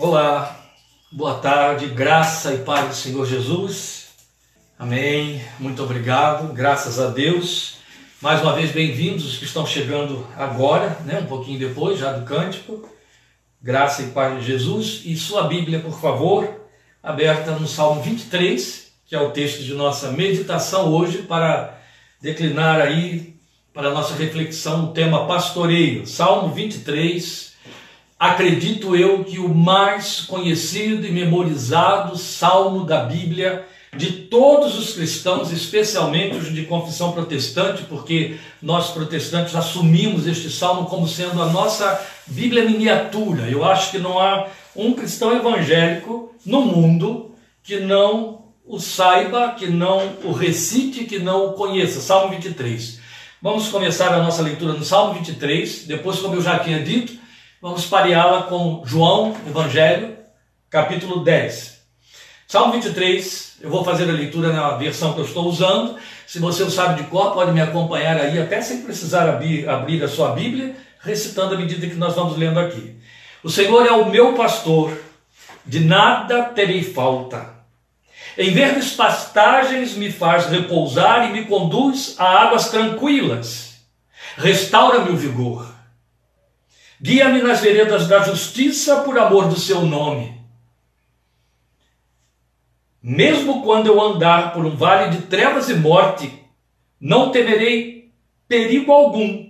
Olá, boa tarde, graça e paz do Senhor Jesus. Amém. Muito obrigado, graças a Deus. Mais uma vez, bem-vindos os que estão chegando agora, né, um pouquinho depois já do cântico. Graça e paz de Jesus. E sua Bíblia, por favor, aberta no Salmo 23, que é o texto de nossa meditação hoje, para declinar aí para a nossa reflexão o tema pastoreio. Salmo 23, acredito eu que o mais conhecido e memorizado salmo da Bíblia de todos os cristãos, especialmente os de confissão protestante, porque nós protestantes assumimos este salmo como sendo a nossa Bíblia miniatura. Eu acho que não há um cristão evangélico no mundo que não o saiba, que não o recite, que não o conheça. Salmo 23. Vamos começar a nossa leitura no Salmo 23. Depois, como eu já tinha dito, Vamos pareá-la com João, Evangelho, capítulo 10. Salmo 23, eu vou fazer a leitura na versão que eu estou usando. Se você não sabe de cor, pode me acompanhar aí, até sem precisar abrir, a sua Bíblia, recitando à medida que nós vamos lendo aqui. O Senhor é o meu pastor, de nada terei falta. Em verdes pastagens me faz repousar e me conduz a águas tranquilas. Restaura-me o vigor Guia-me nas veredas da justiça por amor do seu nome. Mesmo quando eu andar por um vale de trevas e morte, não temerei perigo algum,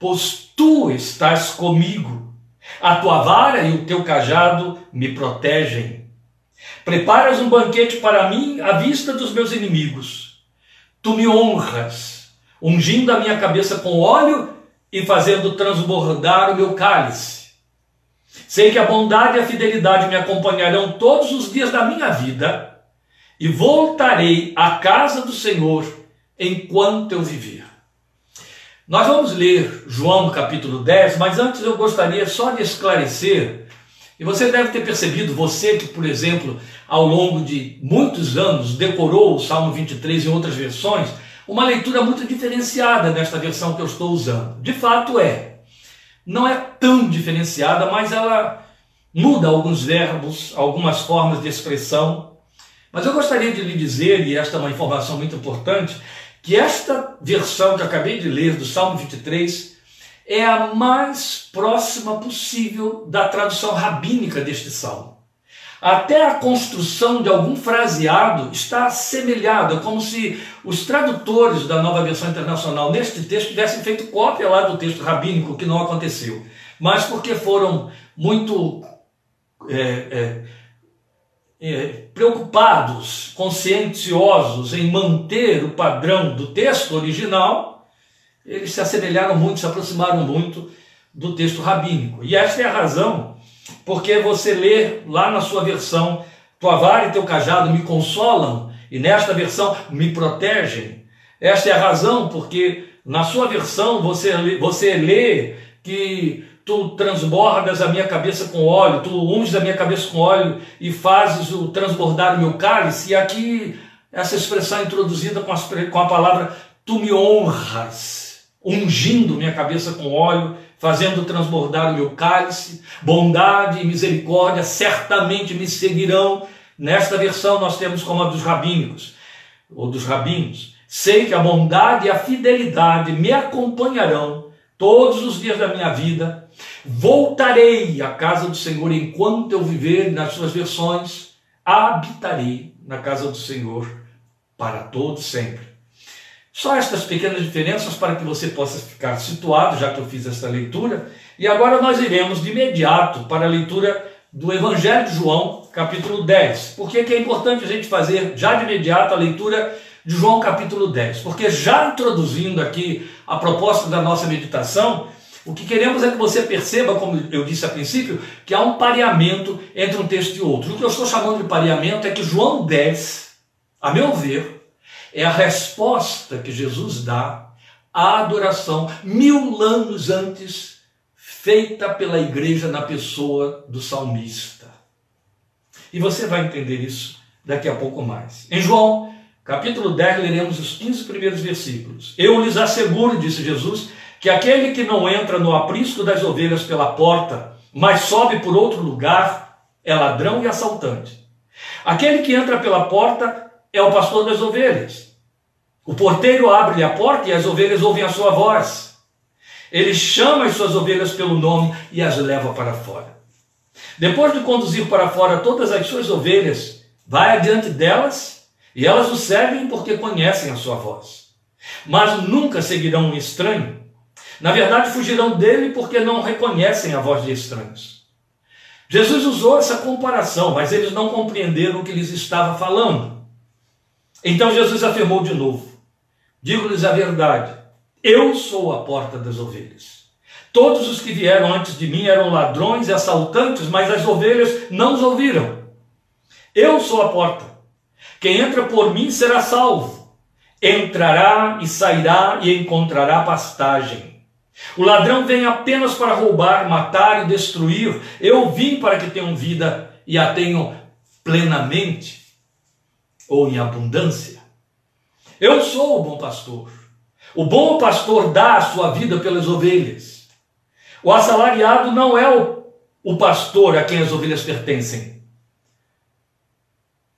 pois tu estás comigo. A tua vara e o teu cajado me protegem. Preparas um banquete para mim à vista dos meus inimigos. Tu me honras, ungindo a minha cabeça com óleo e fazendo transbordar o meu cálice. Sei que a bondade e a fidelidade me acompanharão todos os dias da minha vida e voltarei à casa do Senhor enquanto eu viver. Nós vamos ler João capítulo 10, mas antes eu gostaria só de esclarecer, e você deve ter percebido, você que, por exemplo, ao longo de muitos anos decorou o Salmo 23 em outras versões, uma leitura muito diferenciada nesta versão que eu estou usando. De fato é. Não é tão diferenciada, mas ela muda alguns verbos, algumas formas de expressão. Mas eu gostaria de lhe dizer, e esta é uma informação muito importante, que esta versão que acabei de ler do Salmo 23 é a mais próxima possível da tradução rabínica deste salmo. Até a construção de algum fraseado está assemelhada, como se os tradutores da nova versão internacional neste texto tivessem feito cópia lá do texto rabínico, que não aconteceu. Mas porque foram muito é, é, é, preocupados, conscienciosos em manter o padrão do texto original, eles se assemelharam muito, se aproximaram muito do texto rabínico. E esta é a razão porque você lê lá na sua versão, tua vara e teu cajado me consolam, e nesta versão me protegem. Esta é a razão porque na sua versão você você lê que tu transbordas a minha cabeça com óleo, tu unges a minha cabeça com óleo e fazes o transbordar o meu cálice, e aqui essa expressão é introduzida com, as, com a palavra tu me honras, ungindo minha cabeça com óleo fazendo transbordar o meu cálice, bondade e misericórdia certamente me seguirão. Nesta versão nós temos como a dos rabínicos, ou dos rabinos. Sei que a bondade e a fidelidade me acompanharão todos os dias da minha vida. Voltarei à casa do Senhor enquanto eu viver, nas suas versões, habitarei na casa do Senhor para todo sempre. Só estas pequenas diferenças para que você possa ficar situado, já que eu fiz esta leitura. E agora nós iremos de imediato para a leitura do Evangelho de João, capítulo 10. Por que, é importante a gente fazer já de imediato a leitura de João, capítulo 10? Porque já introduzindo aqui a proposta da nossa meditação, o que queremos é que você perceba, como eu disse a princípio, que há um pareamento entre um texto e outro. O que eu estou chamando de pareamento é que João 10, a meu ver, é a resposta que Jesus dá à adoração mil anos antes feita pela igreja na pessoa do salmista. E você vai entender isso daqui a pouco mais. Em João, capítulo 10, leremos os 15 primeiros versículos. Eu lhes asseguro, disse Jesus, que aquele que não entra no aprisco das ovelhas pela porta, mas sobe por outro lugar, é ladrão e assaltante. Aquele que entra pela porta é o pastor das ovelhas. O porteiro abre-lhe a porta e as ovelhas ouvem a sua voz. Ele chama as suas ovelhas pelo nome e as leva para fora. Depois de conduzir para fora todas as suas ovelhas, vai adiante delas e elas o seguem porque conhecem a sua voz. Mas nunca seguirão um estranho. Na verdade, fugirão dele porque não reconhecem a voz de estranhos. Jesus usou essa comparação, mas eles não compreenderam o que lhes estava falando. Então Jesus afirmou de novo: Digo-lhes a verdade, eu sou a porta das ovelhas. Todos os que vieram antes de mim eram ladrões e assaltantes, mas as ovelhas não os ouviram. Eu sou a porta. Quem entra por mim será salvo. Entrará e sairá e encontrará pastagem. O ladrão vem apenas para roubar, matar e destruir. Eu vim para que tenham vida e a tenham plenamente ou em abundância. Eu sou o bom pastor. O bom pastor dá a sua vida pelas ovelhas. O assalariado não é o, o pastor a quem as ovelhas pertencem,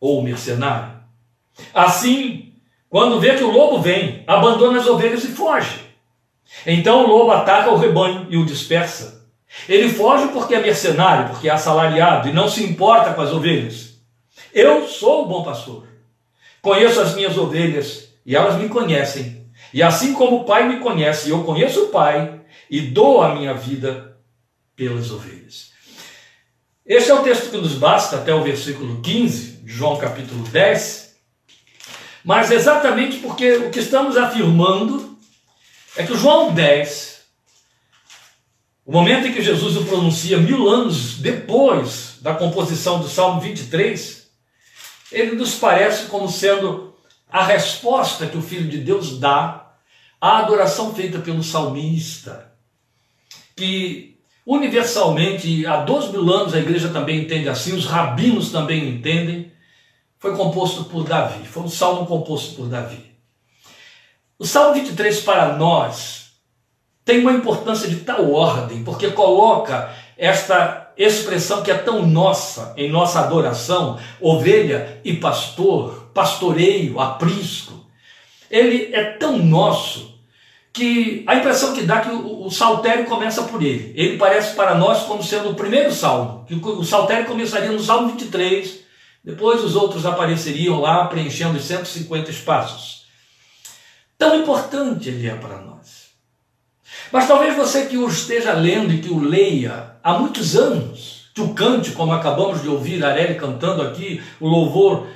ou o mercenário. Assim, quando vê que o lobo vem, abandona as ovelhas e foge. Então o lobo ataca o rebanho e o dispersa. Ele foge porque é mercenário, porque é assalariado e não se importa com as ovelhas. Eu sou o bom pastor. Conheço as minhas ovelhas e elas me conhecem. E assim como o Pai me conhece, eu conheço o Pai e dou a minha vida pelas ovelhas. Este é o texto que nos basta até o versículo 15, João capítulo 10. Mas exatamente porque o que estamos afirmando é que João 10, o momento em que Jesus o pronuncia mil anos depois da composição do Salmo 23, ele nos parece como sendo a resposta que o Filho de Deus dá à adoração feita pelo salmista, que universalmente, há dois mil anos a igreja também entende assim, os rabinos também entendem, foi composto por Davi, foi um salmo composto por Davi. O Salmo 23 para nós tem uma importância de tal ordem, porque coloca esta expressão que é tão nossa em nossa adoração, ovelha e pastor, pastoreio, aprisco. Ele é tão nosso que a impressão que dá é que o, o saltério começa por ele. Ele parece para nós como sendo o primeiro salmo, que o, saltério começaria no Salmo 23, depois os outros apareceriam lá preenchendo os 150 espaços. Tão importante ele é para. Mas talvez você que o esteja lendo e que o leia há muitos anos, que o cante, como acabamos de ouvir a Areli cantando aqui, o louvor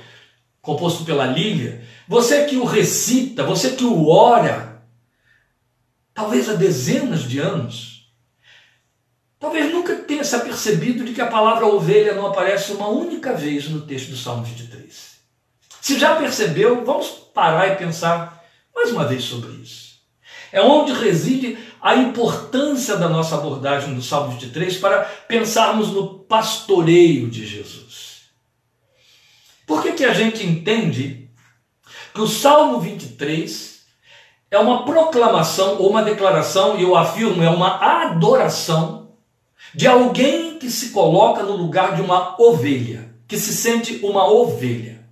composto pela Lília, você que o recita, você que o ora, talvez há dezenas de anos, talvez nunca tenha se apercebido de que a palavra ovelha não aparece uma única vez no texto do Salmo 23. Se já percebeu, vamos parar e pensar mais uma vez sobre isso. É onde reside a importância da nossa abordagem do Salmo 23 para pensarmos no pastoreio de Jesus. Por que, que a gente entende que o Salmo 23 é uma proclamação ou uma declaração, e eu afirmo, é uma adoração de alguém que se coloca no lugar de uma ovelha, que se sente uma ovelha?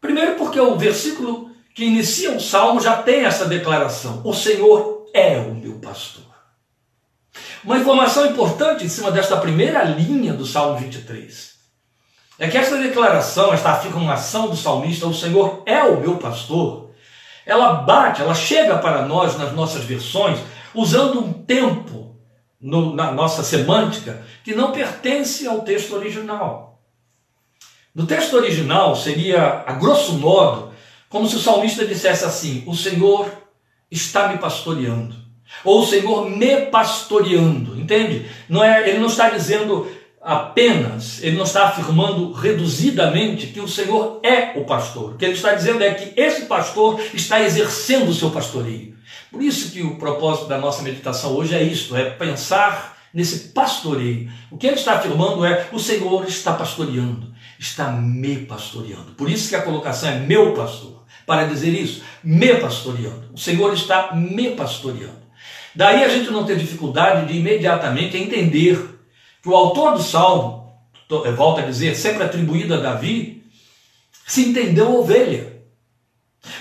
Primeiro, porque o versículo que inicia o salmo já tem essa declaração: O Senhor é o meu pastor. Uma informação importante em cima desta primeira linha do Salmo 23 é que esta declaração, esta afirmação do salmista, o Senhor é o meu pastor, ela bate, ela chega para nós nas nossas versões usando um tempo no, na nossa semântica que não pertence ao texto original. No texto original seria, a grosso modo, como se o salmista dissesse assim: O Senhor está me pastoreando. Ou o Senhor me pastoreando. Entende? Não é, ele não está dizendo apenas, ele não está afirmando reduzidamente que o Senhor é o pastor. O que ele está dizendo é que esse pastor está exercendo o seu pastoreio. Por isso que o propósito da nossa meditação hoje é isto, é pensar nesse pastoreio. O que ele está afirmando é: o Senhor está pastoreando, está me pastoreando. Por isso que a colocação é meu pastor para dizer isso, me pastoreando. O Senhor está me pastoreando. Daí a gente não ter dificuldade de imediatamente entender que o autor do salmo, volto a dizer, sempre atribuído a Davi, se entendeu ovelha.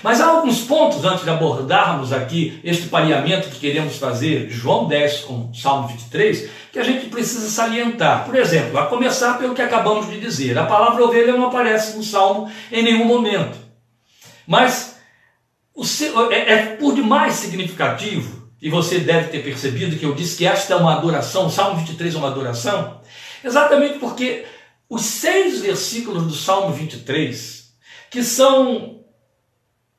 Mas há alguns pontos antes de abordarmos aqui este pareamento que queremos fazer João 10 com Salmo 23, que a gente precisa salientar. Por exemplo, a começar pelo que acabamos de dizer, a palavra ovelha não aparece no Salmo em nenhum momento. Mas é, é por demais significativo, e você deve ter percebido que eu disse que esta é uma adoração, o Salmo 23 é uma adoração, exatamente porque os seis versículos do Salmo 23, que são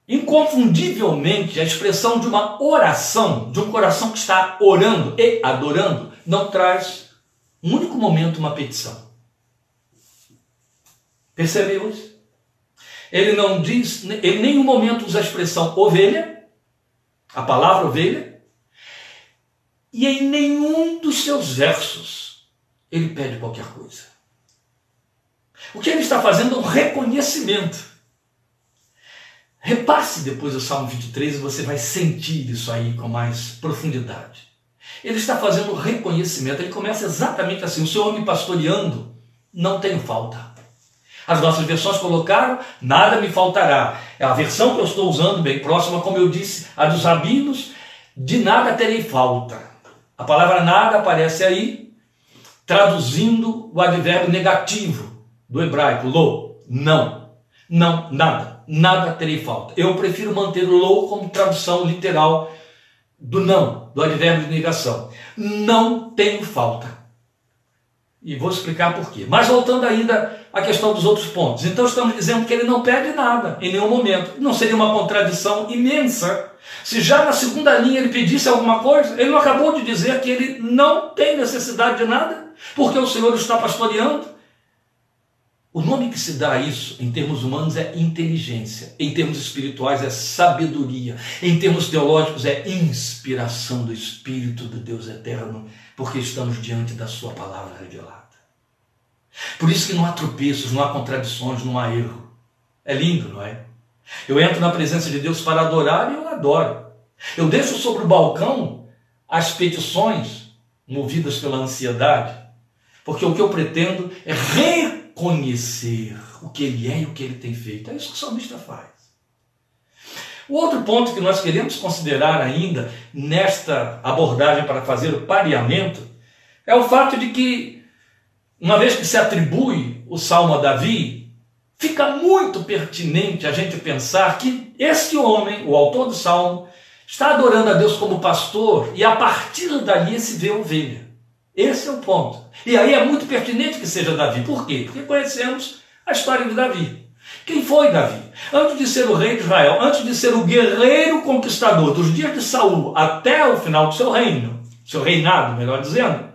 inconfundivelmente a expressão de uma oração, de um coração que está orando e adorando, não traz um único momento uma petição. Percebeu isso? Ele não diz, em nenhum momento usa a expressão ovelha, a palavra ovelha, e em nenhum dos seus versos ele pede qualquer coisa. O que ele está fazendo é um reconhecimento Repasse depois o Salmo 23 e você vai sentir isso aí com mais profundidade. Ele está fazendo reconhecimento, ele começa exatamente assim: o Senhor me pastoreando, não tenho falta. As nossas versões colocaram, nada me faltará. É a versão que eu estou usando, bem próxima, como eu disse, a dos rabinos, de nada terei falta. A palavra nada aparece aí, traduzindo o advérbio negativo do hebraico, lo, não, não, nada nada terei falta. Eu prefiro manter o low como tradução literal do não, do advérbio de negação. Não tenho falta. E vou explicar por quê. Mas voltando ainda à questão dos outros pontos. Então estamos dizendo que ele não pede nada em nenhum momento. Não seria uma contradição imensa se já na segunda linha ele pedisse alguma coisa? Ele não acabou de dizer que ele não tem necessidade de nada, porque o Senhor está pastoreando. O nome que se dá a isso, em termos humanos, é inteligência, em termos espirituais, é sabedoria, em termos teológicos, é inspiração do Espírito do Deus eterno, porque estamos diante da Sua palavra revelada. Por isso que não há tropeços, não há contradições, não há erro. É lindo, não é? Eu entro na presença de Deus para adorar e eu adoro. Eu deixo sobre o balcão as petições movidas pela ansiedade, porque o que eu pretendo é reconhecer conhecer o que ele é e o que ele tem feito. É isso que o salmista faz. O outro ponto que nós queremos considerar ainda nesta abordagem para fazer o pareamento é o fato de que, uma vez que se atribui o salmo a Davi, fica muito pertinente a gente pensar que este homem, o autor do salmo, está adorando a Deus como pastor e a partir dali se vê ovelha. Esse é o ponto. E aí é muito pertinente que seja Davi. Por quê? Porque conhecemos a história de Davi. Quem foi Davi? Antes de ser o rei de Israel, antes de ser o guerreiro conquistador dos dias de Saul até o final do seu reino, seu reinado, melhor dizendo,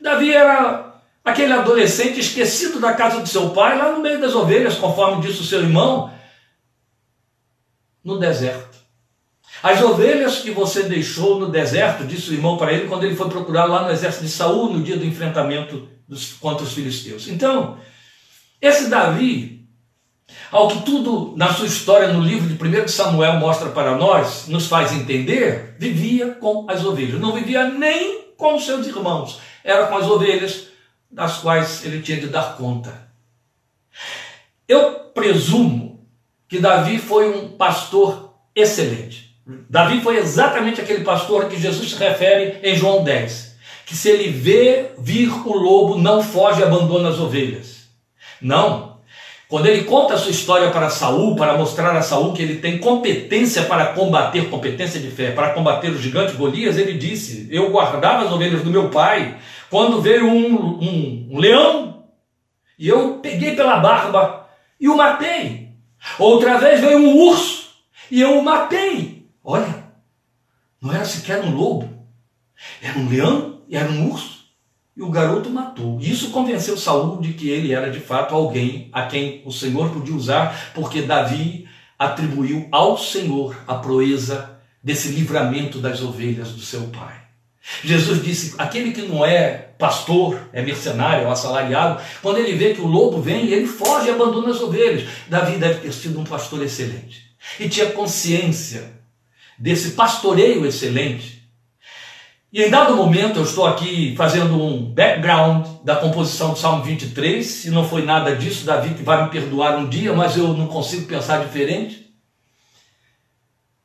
Davi era aquele adolescente esquecido da casa de seu pai, lá no meio das ovelhas, conforme disse o seu irmão, no deserto. As ovelhas que você deixou no deserto, disse o irmão para ele quando ele foi procurar lá no exército de Saul no dia do enfrentamento dos, contra os filisteus. Então, esse Davi, ao que tudo na sua história no livro de 1 Samuel mostra para nós, nos faz entender, vivia com as ovelhas. Não vivia nem com os seus irmãos, era com as ovelhas das quais ele tinha de dar conta. Eu presumo que Davi foi um pastor excelente. Davi foi exatamente aquele pastor que Jesus refere em João 10, que se ele vê vir o lobo, não foge e abandona as ovelhas. Não. Quando ele conta a sua história para Saul, para mostrar a Saul que ele tem competência para combater, competência de fé, para combater o gigante Golias, ele disse: Eu guardava as ovelhas do meu pai, quando veio um, um, um leão, e eu peguei pela barba e o matei. Outra vez veio um urso, e eu o matei. Olha, não era sequer um lobo, era um leão e era um urso. E o garoto matou. Isso convenceu Saul de que ele era de fato alguém a quem o Senhor podia usar, porque Davi atribuiu ao Senhor a proeza desse livramento das ovelhas do seu pai. Jesus disse: aquele que não é pastor, é mercenário, é assalariado, quando ele vê que o lobo vem, ele foge e abandona as ovelhas. Davi deve ter sido um pastor excelente e tinha consciência desse pastoreio excelente. E em dado momento eu estou aqui fazendo um background da composição do Salmo 23. Se não foi nada disso, Davi que vai me perdoar um dia, mas eu não consigo pensar diferente.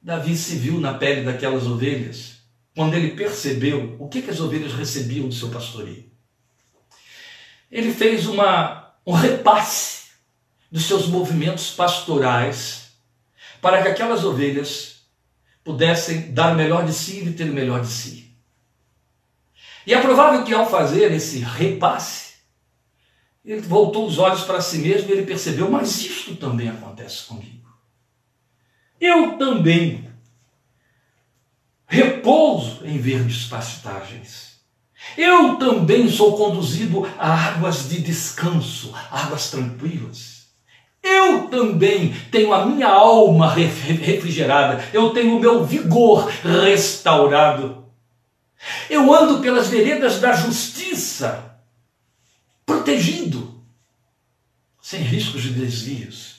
Davi se viu na pele daquelas ovelhas quando ele percebeu o que, que as ovelhas recebiam do seu pastoreio. Ele fez uma, um repasse dos seus movimentos pastorais para que aquelas ovelhas pudessem dar o melhor de si e ter o melhor de si. E é provável que ao fazer esse repasse, ele voltou os olhos para si mesmo e ele percebeu, mas isto também acontece comigo. Eu também repouso em verdes pastagens. Eu também sou conduzido a águas de descanso, águas tranquilas. Eu também tenho a minha alma refrigerada, eu tenho o meu vigor restaurado. Eu ando pelas veredas da justiça, protegido, sem riscos de desvios.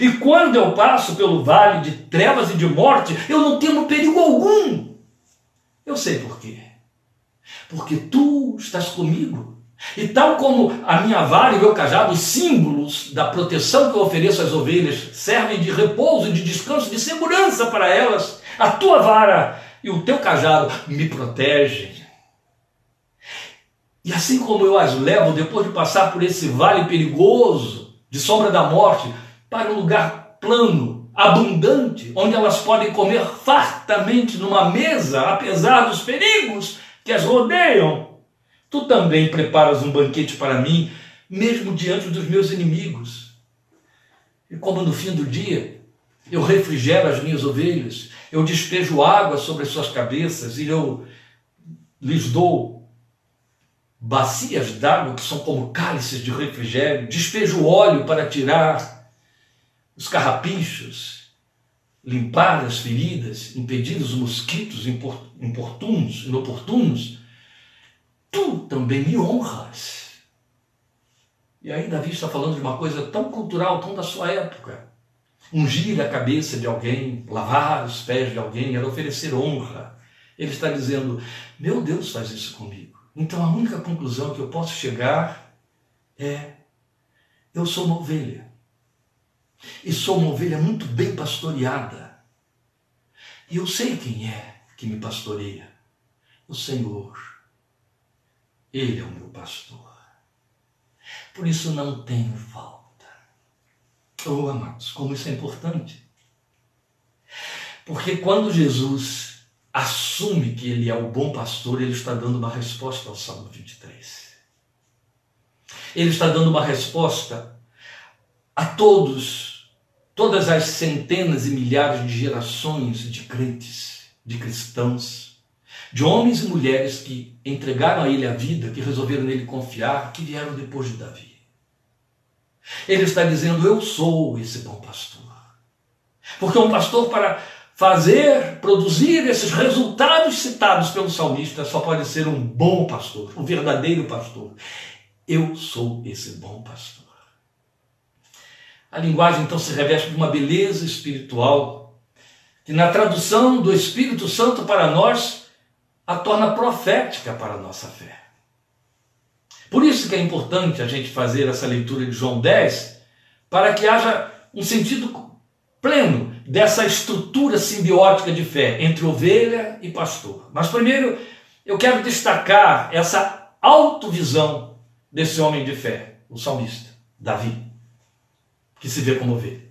E quando eu passo pelo vale de trevas e de morte, eu não temo perigo algum. Eu sei por quê. Porque tu estás comigo. E tal como a minha vara e meu cajado, os símbolos da proteção que eu ofereço às ovelhas, servem de repouso, de descanso, de segurança para elas, a tua vara e o teu cajado me protegem. E assim como eu as levo, depois de passar por esse vale perigoso, de sombra da morte, para um lugar plano, abundante, onde elas podem comer fartamente numa mesa, apesar dos perigos que as rodeiam. Tu também preparas um banquete para mim, mesmo diante dos meus inimigos. E como no fim do dia eu refrigero as minhas ovelhas, eu despejo água sobre as suas cabeças e eu lhes dou bacias d'água que são como cálices de refrigério, despejo óleo para tirar os carrapichos, limpar as feridas, impedir os mosquitos importunos, inoportunos, tu também me honras. E aí Davi está falando de uma coisa tão cultural, tão da sua época. Ungir a cabeça de alguém, lavar os pés de alguém, era oferecer honra. Ele está dizendo, meu Deus faz isso comigo. Então a única conclusão que eu posso chegar é, eu sou uma ovelha. E sou uma ovelha muito bem pastoreada. E eu sei quem é que me pastoreia. O Senhor. Ele é o meu pastor. Por isso não tenho falta. Oh, amados, como isso é importante. Porque quando Jesus assume que ele é o bom pastor, ele está dando uma resposta ao Salmo 23. Ele está dando uma resposta a todos todas as centenas e milhares de gerações de crentes, de cristãos, de homens e mulheres que entregaram a ele a vida, que resolveram nele confiar, que vieram depois de Davi. Ele está dizendo: Eu sou esse bom pastor. Porque um pastor, para fazer, produzir esses resultados citados pelo salmista, só pode ser um bom pastor, um verdadeiro pastor. Eu sou esse bom pastor. A linguagem então se reveste de uma beleza espiritual, que na tradução do Espírito Santo para nós a torna profética para a nossa fé. Por isso que é importante a gente fazer essa leitura de João 10, para que haja um sentido pleno dessa estrutura simbiótica de fé entre ovelha e pastor. Mas primeiro eu quero destacar essa autovisão desse homem de fé, o salmista, Davi que se vê como ovelha.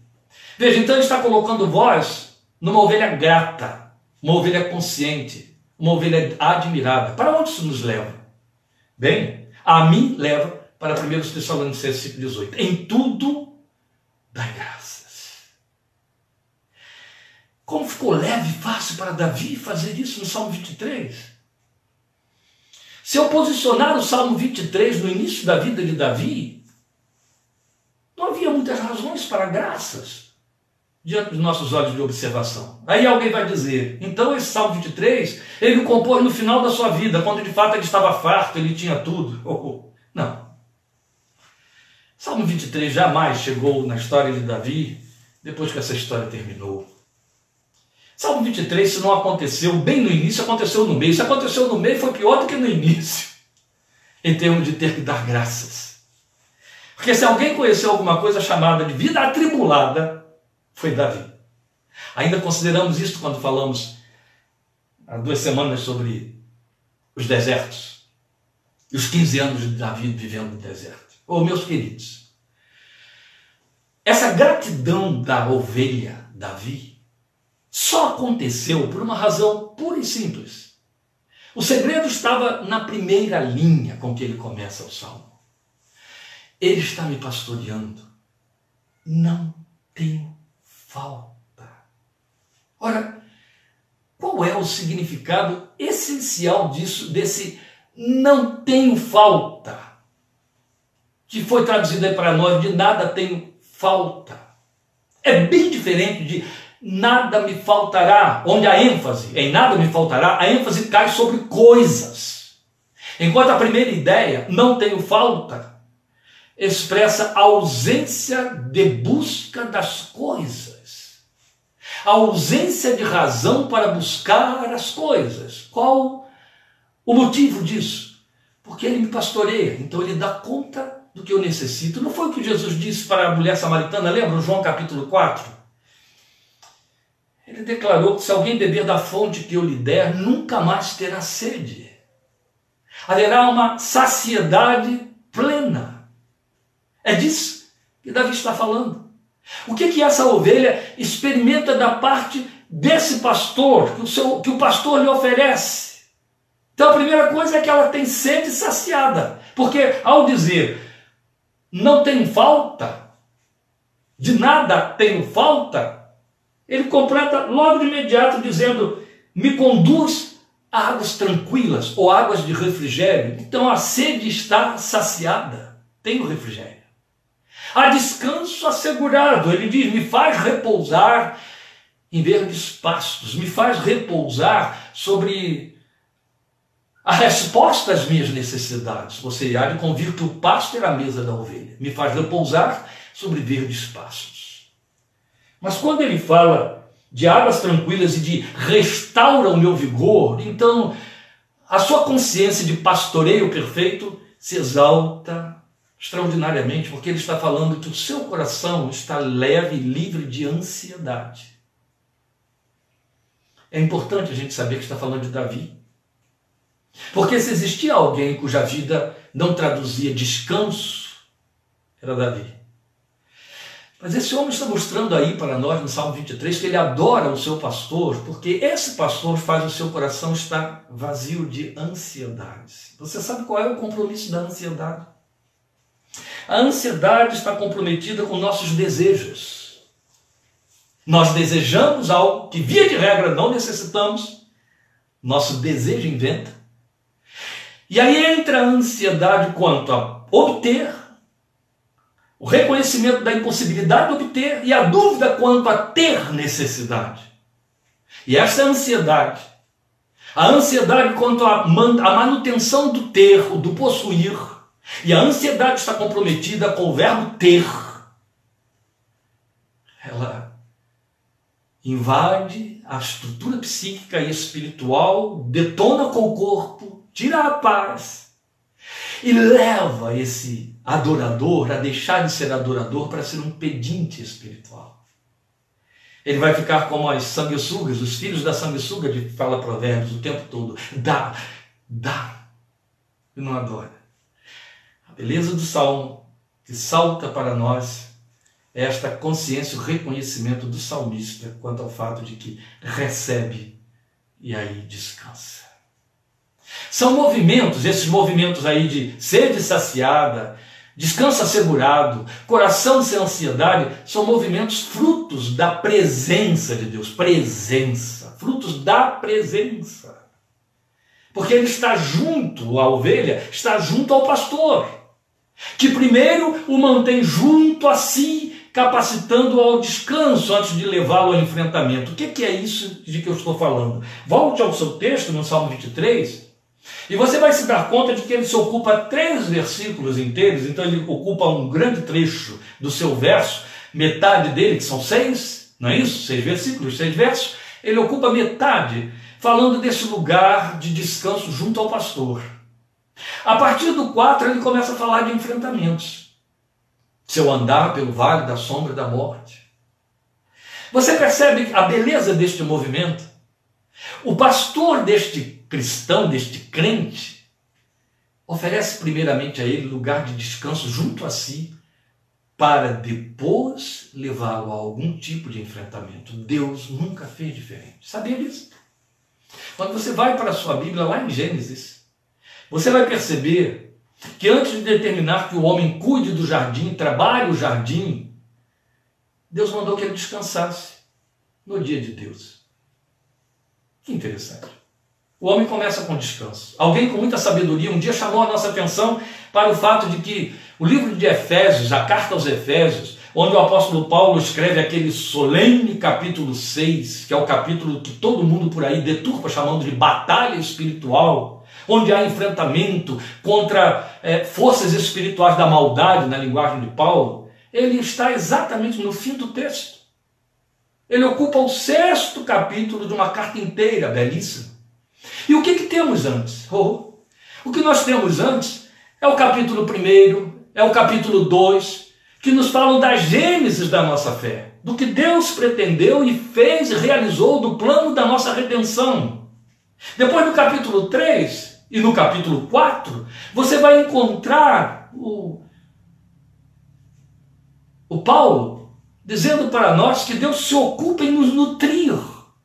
Veja, então ele está colocando vós numa ovelha grata, uma ovelha consciente, uma ovelha admirada. Para onde isso nos leva? Bem, a mim leva para 1 Tessalonicenses 18. Em tudo dai graças. Como ficou leve e fácil para Davi fazer isso no Salmo 23? Se eu posicionar o Salmo 23 no início da vida de Davi, não havia muitas razões para graças diante dos nossos olhos de observação. Aí alguém vai dizer, então esse Salmo 23, ele compôs no final da sua vida, quando de fato ele estava farto, ele tinha tudo. Oh, oh. Não. Salmo 23 jamais chegou na história de Davi depois que essa história terminou. Salmo 23, se não aconteceu bem no início, aconteceu no meio. Se aconteceu no meio, foi pior do que no início, em termos de ter que dar graças. Porque se alguém conheceu alguma coisa chamada de vida atribulada, foi Davi. Ainda consideramos isso quando falamos há duas semanas sobre os desertos. E os 15 anos de Davi vivendo no deserto. Ô oh, meus queridos, essa gratidão da ovelha Davi só aconteceu por uma razão pura e simples. O segredo estava na primeira linha com que ele começa o salmo. Ele está me pastoreando, não tenho falta. Ora, qual é o significado essencial disso, desse não tenho falta? Que foi traduzido aí para nós de nada tenho falta. É bem diferente de nada me faltará, onde a ênfase em nada me faltará, a ênfase cai sobre coisas. Enquanto a primeira ideia, não tenho falta, expressa a ausência de busca das coisas a ausência de razão para buscar as coisas. Qual o motivo disso? Porque ele me pastoreia, então ele dá conta do que eu necessito. Não foi o que Jesus disse para a mulher samaritana, lembra? João capítulo 4. Ele declarou que se alguém beber da fonte que eu lhe der, nunca mais terá sede. Haverá uma saciedade plena. É disso que Davi está falando. O que, que essa ovelha experimenta da parte desse pastor, que o, seu, que o pastor lhe oferece? Então a primeira coisa é que ela tem sede saciada, porque ao dizer não tem falta, de nada tenho falta, ele completa logo de imediato dizendo: me conduz a águas tranquilas ou águas de refrigério. Então a sede está saciada, tenho refrigério. Há descanso assegurado. Ele diz: me faz repousar em verdes pastos, me faz repousar sobre a resposta às minhas necessidades. Você há de convir que o pasto era a mesa da ovelha. Me faz repousar sobre verdes pastos. Mas quando ele fala de águas tranquilas e de restaura o meu vigor, então a sua consciência de pastoreio perfeito se exalta extraordinariamente, porque ele está falando que o seu coração está leve e livre de ansiedade. É importante a gente saber que está falando de Davi. Porque se existia alguém cuja vida não traduzia descanso, era Davi. Mas esse homem está mostrando aí para nós no Salmo 23 que ele adora o seu pastor, porque esse pastor faz o seu coração estar vazio de ansiedades. Você sabe qual é o compromisso da ansiedade? A ansiedade está comprometida com nossos desejos. Nós desejamos algo que, via de regra, não necessitamos, nosso desejo inventa. E aí entra a ansiedade quanto a obter, o reconhecimento da impossibilidade de obter e a dúvida quanto a ter necessidade. E essa ansiedade, a ansiedade quanto à manutenção do ter, do possuir, e a ansiedade está comprometida com o verbo ter. Ela invade a estrutura psíquica e espiritual, detona com o corpo, tira a paz e leva esse adorador a deixar de ser adorador para ser um pedinte espiritual. Ele vai ficar como as sanguessugas, os filhos da sanguessuga de fala provérbios o tempo todo. Dá, dá, e não adora. Beleza do salmo que salta para nós é esta consciência, o reconhecimento do salmista quanto ao fato de que recebe e aí descansa. São movimentos, esses movimentos aí de sede saciada, descanso assegurado, coração sem ansiedade, são movimentos frutos da presença de Deus, presença, frutos da presença. Porque ele está junto, a ovelha está junto ao pastor que primeiro o mantém junto a si, capacitando ao descanso antes de levá-lo ao enfrentamento. O que é isso de que eu estou falando? Volte ao seu texto no Salmo 23 e você vai se dar conta de que ele se ocupa três versículos inteiros, então ele ocupa um grande trecho do seu verso, metade dele, que são seis, não é isso? Seis versículos, seis versos, ele ocupa metade falando desse lugar de descanso junto ao pastor. A partir do 4, ele começa a falar de enfrentamentos. Se eu andar pelo vale da sombra da morte. Você percebe a beleza deste movimento? O pastor deste cristão, deste crente, oferece primeiramente a ele lugar de descanso junto a si, para depois levá-lo a algum tipo de enfrentamento. Deus nunca fez diferente. Sabia disso? Quando você vai para a sua Bíblia, lá em Gênesis, você vai perceber que antes de determinar que o homem cuide do jardim, trabalhe o jardim, Deus mandou que ele descansasse no dia de Deus. Que interessante. O homem começa com descanso. Alguém com muita sabedoria um dia chamou a nossa atenção para o fato de que o livro de Efésios, a carta aos Efésios, onde o apóstolo Paulo escreve aquele solene capítulo 6, que é o capítulo que todo mundo por aí deturpa chamando de batalha espiritual, onde há enfrentamento contra é, forças espirituais da maldade, na linguagem de Paulo, ele está exatamente no fim do texto. Ele ocupa o sexto capítulo de uma carta inteira, belíssima. E o que, que temos antes? Oh, o que nós temos antes é o capítulo 1, é o capítulo 2, que nos falam da gênesis da nossa fé, do que Deus pretendeu e fez e realizou do plano da nossa redenção. Depois no capítulo 3 e no capítulo 4, você vai encontrar o, o Paulo dizendo para nós que Deus se ocupa em nos nutrir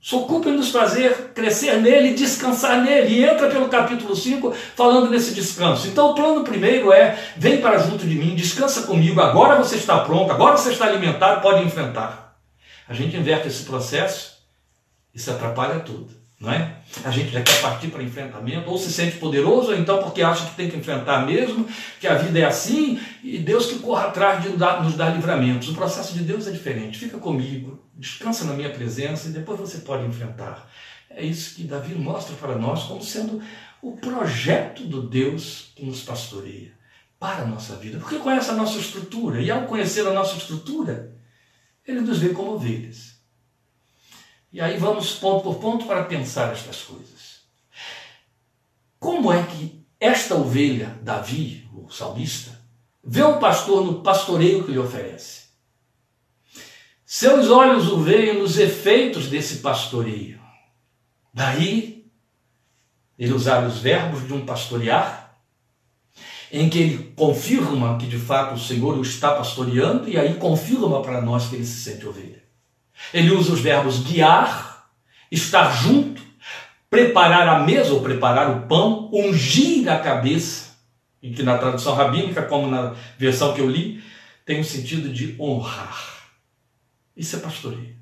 se ocupa em nos fazer crescer nele, descansar nele. E entra pelo capítulo 5 falando desse descanso. Então o plano primeiro é: vem para junto de mim, descansa comigo, agora você está pronto, agora você está alimentado, pode enfrentar. A gente inverte esse processo, isso atrapalha tudo não é? A gente já quer partir para enfrentamento, ou se sente poderoso, ou então porque acha que tem que enfrentar mesmo, que a vida é assim, e Deus que corra atrás de nos dar livramentos. O processo de Deus é diferente. Fica comigo, descansa na minha presença e depois você pode enfrentar. É isso que Davi mostra para nós como sendo o projeto do Deus que nos pastoreia para a nossa vida, porque conhece a nossa estrutura, e ao conhecer a nossa estrutura, ele nos vê como ovelhas. E aí vamos ponto por ponto para pensar estas coisas. Como é que esta ovelha, Davi, o salmista, vê o pastor no pastoreio que lhe oferece? Seus olhos o veem nos efeitos desse pastoreio. Daí, ele usar os verbos de um pastorear, em que ele confirma que de fato o Senhor o está pastoreando, e aí confirma para nós que ele se sente ovelha. Ele usa os verbos guiar, estar junto, preparar a mesa ou preparar o pão, ungir a cabeça, que na tradução rabínica, como na versão que eu li, tem o sentido de honrar. Isso é pastoreio.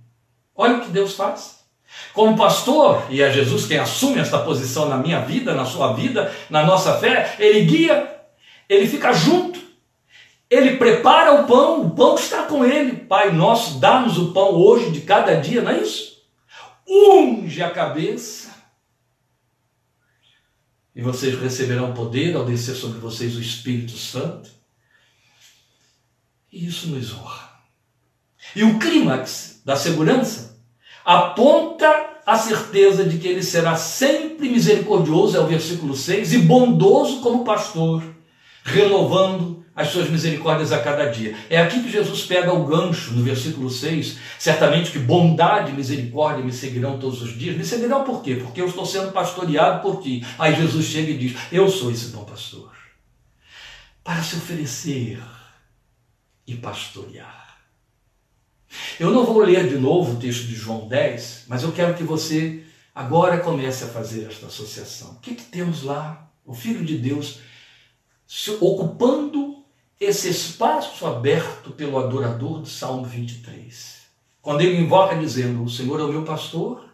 Olha o que Deus faz. Como pastor, e é Jesus quem assume esta posição na minha vida, na sua vida, na nossa fé, ele guia, ele fica junto, ele prepara o pão, o pão está com ele. Pai nosso, dá-nos o pão hoje de cada dia, não é isso? Unge a cabeça. E vocês receberão poder ao descer sobre vocês o Espírito Santo. E isso nos honra. E o clímax da segurança aponta a certeza de que ele será sempre misericordioso, é o versículo 6, e bondoso como pastor, renovando as suas misericórdias a cada dia. É aqui que Jesus pega o gancho no versículo 6. Certamente que bondade e misericórdia me seguirão todos os dias. Me seguirão por quê? Porque eu estou sendo pastoreado por ti. Aí Jesus chega e diz: Eu sou esse bom pastor. Para se oferecer e pastorear. Eu não vou ler de novo o texto de João 10, mas eu quero que você agora comece a fazer esta associação. O que, que temos lá? O Filho de Deus se ocupando esse espaço aberto pelo adorador do Salmo 23. Quando ele invoca dizendo: O Senhor é o meu pastor.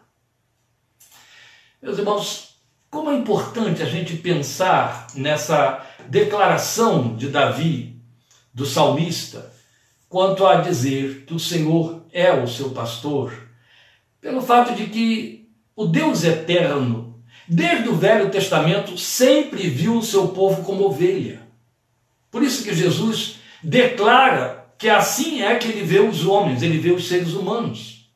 Meus irmãos, como é importante a gente pensar nessa declaração de Davi, do salmista, quanto a dizer que o Senhor é o seu pastor, pelo fato de que o Deus eterno, desde o Velho Testamento, sempre viu o seu povo como ovelha. Por isso que Jesus declara que assim é que ele vê os homens, ele vê os seres humanos.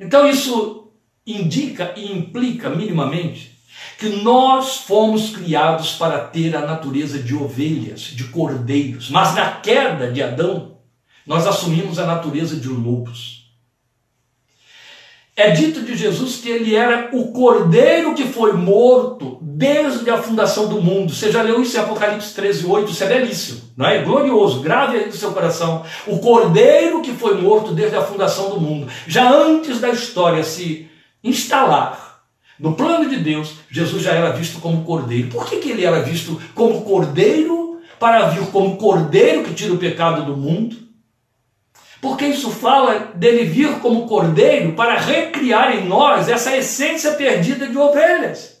Então isso indica e implica minimamente que nós fomos criados para ter a natureza de ovelhas, de cordeiros, mas na queda de Adão, nós assumimos a natureza de lobos. É dito de Jesus que ele era o cordeiro que foi morto desde a fundação do mundo. Você já leu isso em Apocalipse 13, 8? Isso é belíssimo, não é? Glorioso, grave aí no seu coração. O cordeiro que foi morto desde a fundação do mundo. Já antes da história se instalar no plano de Deus, Jesus já era visto como cordeiro. Por que, que ele era visto como cordeiro? Para vir como cordeiro que tira o pecado do mundo porque isso fala dele vir como cordeiro para recriar em nós essa essência perdida de ovelhas.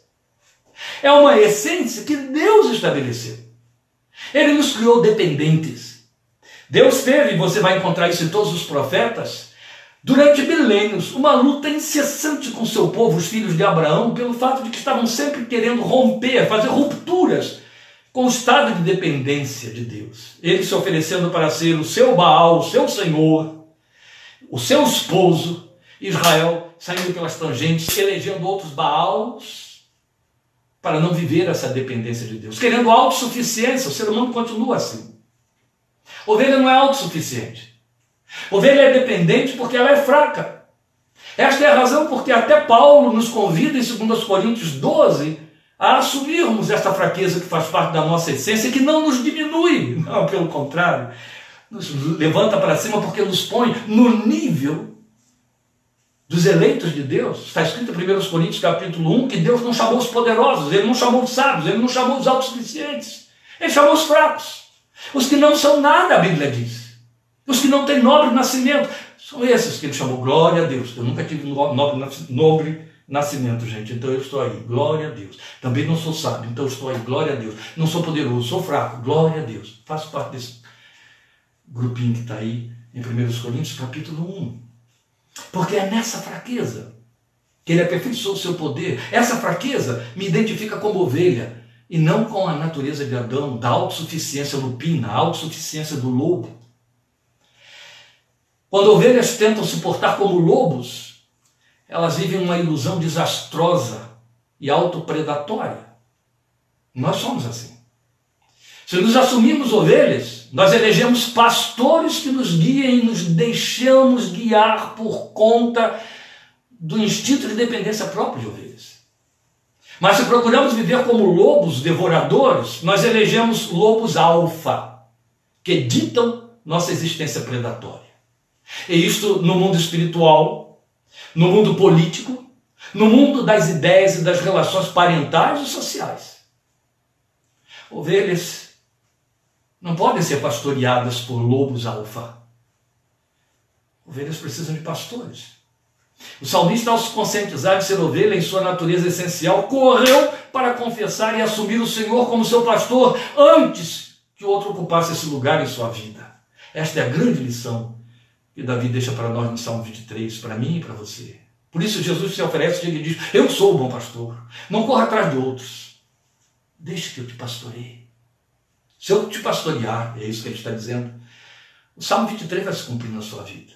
É uma essência que Deus estabeleceu. Ele nos criou dependentes. Deus teve, você vai encontrar isso em todos os profetas, durante milênios, uma luta incessante com seu povo, os filhos de Abraão, pelo fato de que estavam sempre querendo romper, fazer rupturas com o estado de dependência de Deus. Ele se oferecendo para ser o seu Baal, o seu Senhor, o seu esposo, Israel saindo pelas tangentes, elegendo outros Baals para não viver essa dependência de Deus. Querendo autossuficiência, o ser humano continua assim. Ovelha não é autossuficiente. Ovelha é dependente porque ela é fraca. Esta é a razão porque até Paulo nos convida em 2 Coríntios 12 a assumirmos esta fraqueza que faz parte da nossa essência, que não nos diminui, não, pelo contrário, nos levanta para cima porque nos põe no nível dos eleitos de Deus. Está escrito em 1 Coríntios capítulo 1 que Deus não chamou os poderosos, Ele não chamou os sábios, Ele não chamou os autossuficientes, Ele chamou os fracos, os que não são nada, a Bíblia diz. Os que não têm nobre nascimento, são esses que ele chamou. Glória a Deus. Eu nunca tive nobre, nobre nascimento, gente. Então eu estou aí, glória a Deus. Também não sou sábio, então eu estou aí, glória a Deus. Não sou poderoso, sou fraco, glória a Deus. Faço parte desse grupinho que está aí em 1 Coríntios, capítulo 1. Porque é nessa fraqueza que ele aperfeiçoou o seu poder. Essa fraqueza me identifica como ovelha e não com a natureza de Adão, da autossuficiência lupina, a autossuficiência do lobo. Quando ovelhas tentam se portar como lobos, elas vivem uma ilusão desastrosa e autopredatória. Nós somos assim. Se nos assumirmos ovelhas, nós elegemos pastores que nos guiem e nos deixamos guiar por conta do instinto de dependência próprio de ovelhas. Mas se procuramos viver como lobos devoradores, nós elegemos lobos alfa, que ditam nossa existência predatória. E isto no mundo espiritual no mundo político, no mundo das ideias e das relações parentais e sociais. Ovelhas não podem ser pastoreadas por lobos alfa. Ovelhas precisam de pastores. O salmista, ao se conscientizar de ser ovelha em sua natureza essencial, correu para confessar e assumir o Senhor como seu pastor antes que outro ocupasse esse lugar em sua vida. Esta é a grande lição que Davi deixa para nós no Salmo 23, para mim e para você. Por isso Jesus se oferece e ele diz: Eu sou o bom pastor. Não corra atrás de outros. Deixe que eu te pastoreie. Se eu te pastorear, é isso que ele está dizendo, o Salmo 23 vai se cumprir na sua vida.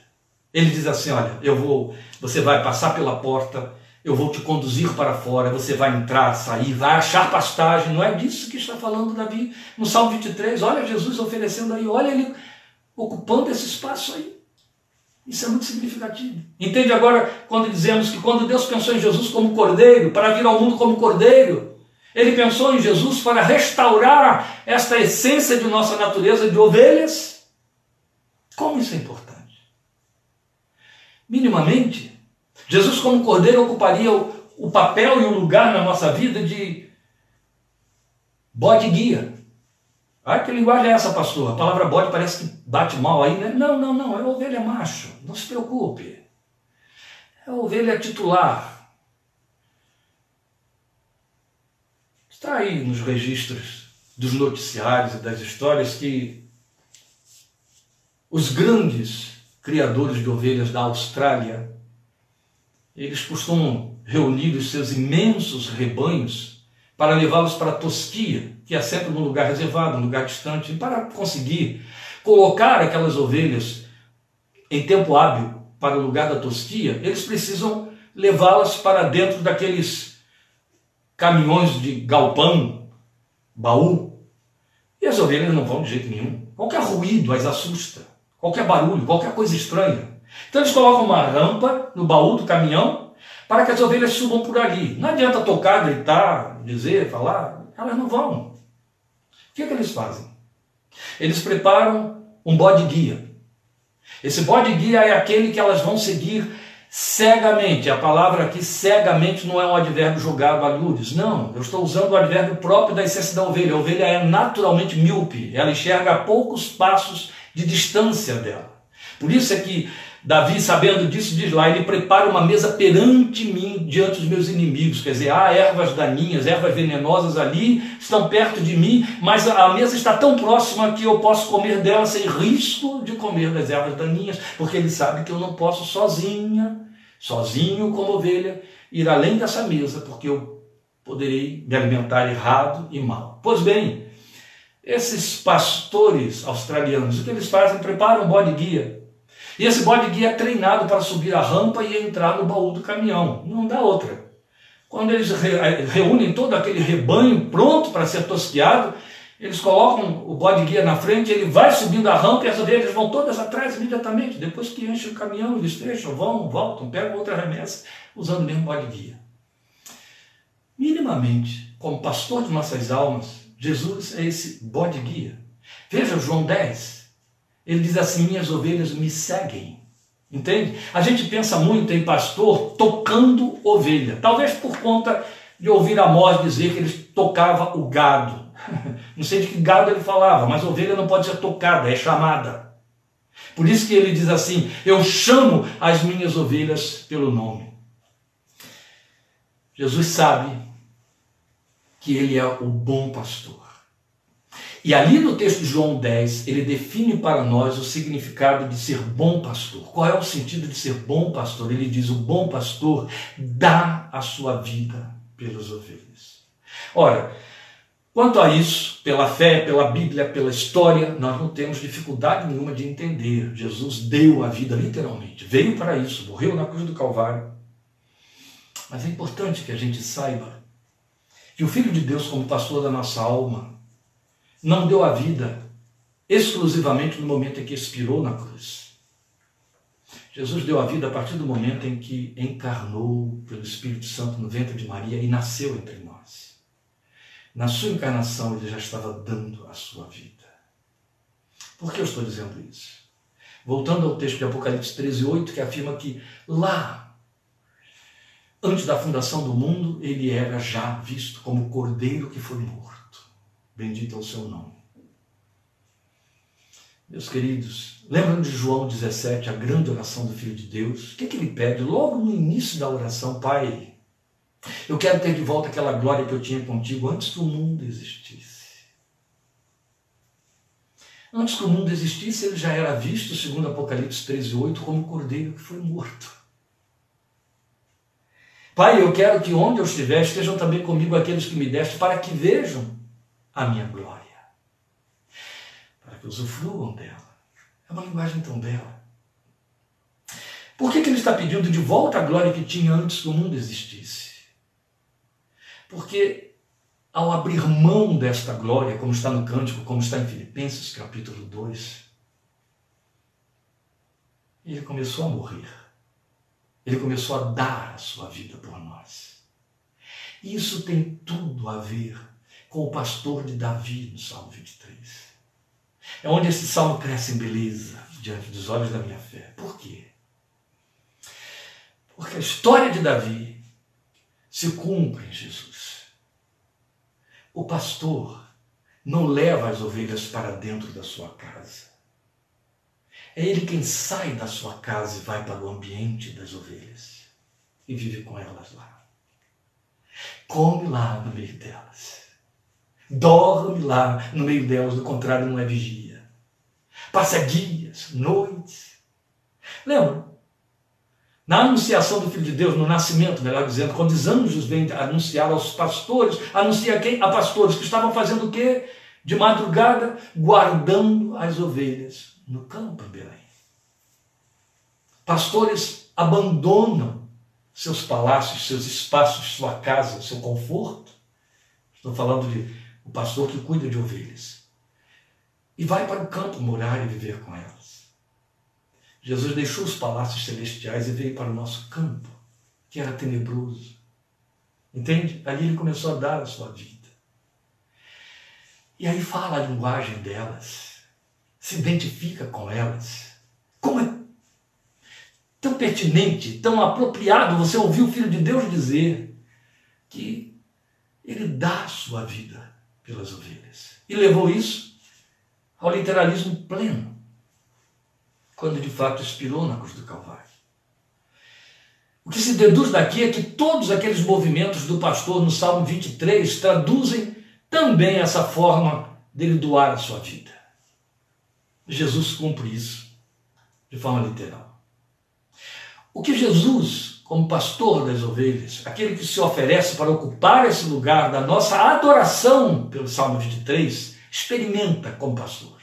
Ele diz assim: Olha, eu vou, você vai passar pela porta, eu vou te conduzir para fora, você vai entrar, sair, vai achar pastagem. Não é disso que está falando Davi no Salmo 23. Olha Jesus oferecendo aí, olha ele ocupando esse espaço aí. Isso é muito significativo. Entende agora quando dizemos que quando Deus pensou em Jesus como cordeiro, para vir ao mundo como cordeiro, ele pensou em Jesus para restaurar esta essência de nossa natureza de ovelhas? Como isso é importante? Minimamente, Jesus como cordeiro ocuparia o, papel e o lugar na nossa vida de bode guia. Ah, que linguagem é essa, pastor? A palavra bode parece que bate mal aí, né? Não, não, não, é ovelha macho, não se preocupe. É ovelha titular. Está aí nos registros dos noticiários e das histórias que os grandes criadores de ovelhas da Austrália, eles costumam reunir os seus imensos rebanhos para levá-los para tosquia, que é sempre num lugar reservado, num lugar distante, para conseguir colocar aquelas ovelhas em tempo hábil para o lugar da tosquia, eles precisam levá-las para dentro daqueles caminhões de galpão, baú. E as ovelhas não vão de jeito nenhum. Qualquer ruído as assusta, qualquer barulho, qualquer coisa estranha. Então eles colocam uma rampa no baú do caminhão para que as ovelhas subam por ali. Não adianta tocar, gritar, dizer, falar, elas não vão. O que, é que eles fazem? Eles preparam um bode guia. Esse bode guia é aquele que elas vão seguir cegamente. A palavra aqui, cegamente, não é um advérbio jogado a lures. Não, eu estou usando o advérbio próprio da essência da ovelha. A ovelha é naturalmente míope. Ela enxerga a poucos passos de distância dela. Por isso é que Davi, sabendo disso, diz lá: Ele prepara uma mesa perante mim, diante dos meus inimigos. Quer dizer, há ervas daninhas, ervas venenosas ali, estão perto de mim, mas a mesa está tão próxima que eu posso comer dela sem risco de comer das ervas daninhas, porque ele sabe que eu não posso sozinha, sozinho como ovelha, ir além dessa mesa, porque eu poderei me alimentar errado e mal. Pois bem, esses pastores australianos, o que eles fazem? Preparam um bode guia e esse bode guia é treinado para subir a rampa e entrar no baú do caminhão. Não dá outra. Quando eles eh, reúnem todo aquele rebanho pronto para ser tosqueado, eles colocam o bode guia na frente, ele vai subindo a rampa e as ovelhas vão todas atrás imediatamente. Depois que enche o caminhão, eles fecham, vão, voltam, pegam outra remessa, usando o mesmo bode guia. Minimamente, como pastor de nossas almas, Jesus é esse bode guia. Veja João 10, ele diz assim: Minhas ovelhas me seguem. Entende? A gente pensa muito em pastor tocando ovelha. Talvez por conta de ouvir Amós dizer que ele tocava o gado. Não sei de que gado ele falava, mas ovelha não pode ser tocada, é chamada. Por isso que ele diz assim: Eu chamo as minhas ovelhas pelo nome. Jesus sabe que ele é o bom pastor. E ali no texto de João 10, ele define para nós o significado de ser bom pastor. Qual é o sentido de ser bom pastor? Ele diz: o bom pastor dá a sua vida pelas ovelhas. Ora, quanto a isso, pela fé, pela Bíblia, pela história, nós não temos dificuldade nenhuma de entender. Jesus deu a vida literalmente, veio para isso, morreu na cruz do Calvário. Mas é importante que a gente saiba que o Filho de Deus, como pastor da nossa alma, não deu a vida exclusivamente no momento em que expirou na cruz. Jesus deu a vida a partir do momento em que encarnou pelo Espírito Santo no ventre de Maria e nasceu entre nós. Na sua encarnação, ele já estava dando a sua vida. Por que eu estou dizendo isso? Voltando ao texto de Apocalipse 13, 8, que afirma que lá, antes da fundação do mundo, ele era já visto como o cordeiro que foi morto. Bendito é o seu nome. Meus queridos, lembram de João 17, a grande oração do Filho de Deus? O que, é que ele pede logo no início da oração? Pai, eu quero ter de volta aquela glória que eu tinha contigo antes que o mundo existisse. Antes que o mundo existisse, ele já era visto, segundo Apocalipse 13, 8, como cordeiro que foi morto. Pai, eu quero que onde eu estiver estejam também comigo aqueles que me deste, para que vejam a minha glória, para que usufruam dela. É uma linguagem tão bela. Por que, que ele está pedindo de volta a glória que tinha antes que o mundo existisse? Porque ao abrir mão desta glória, como está no cântico, como está em Filipenses capítulo 2, ele começou a morrer. Ele começou a dar a sua vida por nós. Isso tem tudo a ver com o pastor de Davi no Salmo 23. É onde esse salmo cresce em beleza diante dos olhos da minha fé. Por quê? Porque a história de Davi se cumpre em Jesus. O pastor não leva as ovelhas para dentro da sua casa. É ele quem sai da sua casa e vai para o ambiente das ovelhas e vive com elas lá. Come lá no meio delas Dorme lá no meio delas, do contrário, não é vigia. Passa dias, noites. Lembra? Na anunciação do Filho de Deus, no nascimento, melhor dizendo, quando os anjos vêm anunciar aos pastores, anuncia quem? A pastores que estavam fazendo o quê? De madrugada, guardando as ovelhas no campo Belém. Pastores abandonam seus palácios, seus espaços, sua casa, seu conforto. Estou falando de o pastor que cuida de ovelhas. E vai para o campo morar e viver com elas. Jesus deixou os palácios celestiais e veio para o nosso campo, que era tenebroso. Entende? Ali ele começou a dar a sua vida. E aí fala a linguagem delas, se identifica com elas. Como é tão pertinente, tão apropriado você ouvir o Filho de Deus dizer que ele dá a sua vida pelas ovelhas. E levou isso ao literalismo pleno, quando de fato expirou na cruz do Calvário. O que se deduz daqui é que todos aqueles movimentos do pastor no Salmo 23 traduzem também essa forma dele doar a sua vida. Jesus cumpre isso de forma literal. O que Jesus, como pastor das ovelhas, aquele que se oferece para ocupar esse lugar da nossa adoração pelo Salmo 23, experimenta como pastor.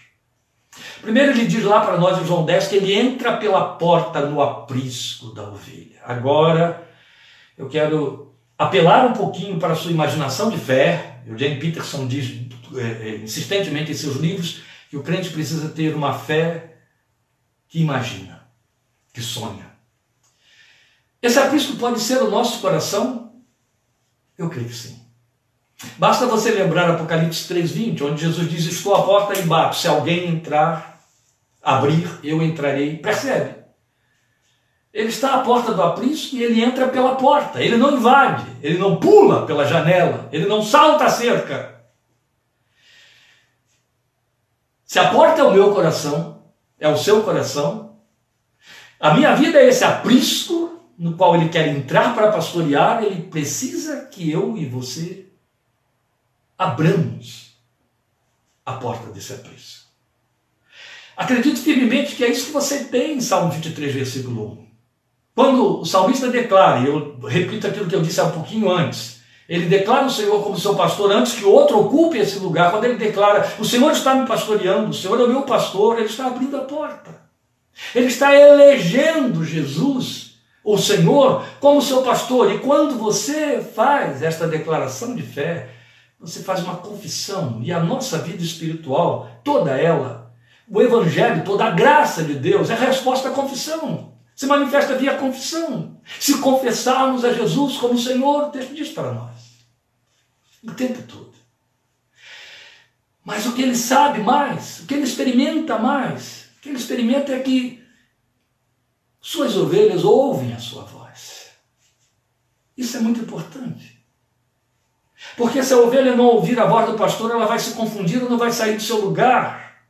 Primeiro ele diz lá para nós em João 10 que ele entra pela porta no aprisco da ovelha. Agora eu quero apelar um pouquinho para a sua imaginação de fé. O Jane Peterson diz é, é, insistentemente em seus livros que o crente precisa ter uma fé que imagina, que sonha. Esse aprisco pode ser o nosso coração? Eu creio que sim. Basta você lembrar Apocalipse 3,20, onde Jesus diz: Estou à porta e bato. Se alguém entrar, abrir, eu entrarei. Percebe? Ele está à porta do aprisco e ele entra pela porta. Ele não invade, ele não pula pela janela, ele não salta a cerca. Se a porta é o meu coração, é o seu coração, a minha vida é esse aprisco no qual ele quer entrar para pastorear, ele precisa que eu e você abramos a porta desse aprisco. Acredito firmemente que é isso que você tem em Salmo 23, versículo 1. Quando o salmista declara, e eu repito aquilo que eu disse há um pouquinho antes, ele declara o Senhor como seu pastor antes que outro ocupe esse lugar. Quando ele declara, o Senhor está me pastoreando, o Senhor é o meu pastor, ele está abrindo a porta. Ele está elegendo Jesus o Senhor como seu pastor. E quando você faz esta declaração de fé, você faz uma confissão. E a nossa vida espiritual, toda ela, o Evangelho, toda a graça de Deus, é a resposta à confissão. Se manifesta via confissão. Se confessarmos a Jesus como Senhor, o texto diz para nós. O tempo todo. Mas o que ele sabe mais, o que ele experimenta mais, o que ele experimenta é que suas ovelhas ouvem a sua voz. Isso é muito importante. Porque se a ovelha não ouvir a voz do pastor, ela vai se confundir ou não vai sair do seu lugar.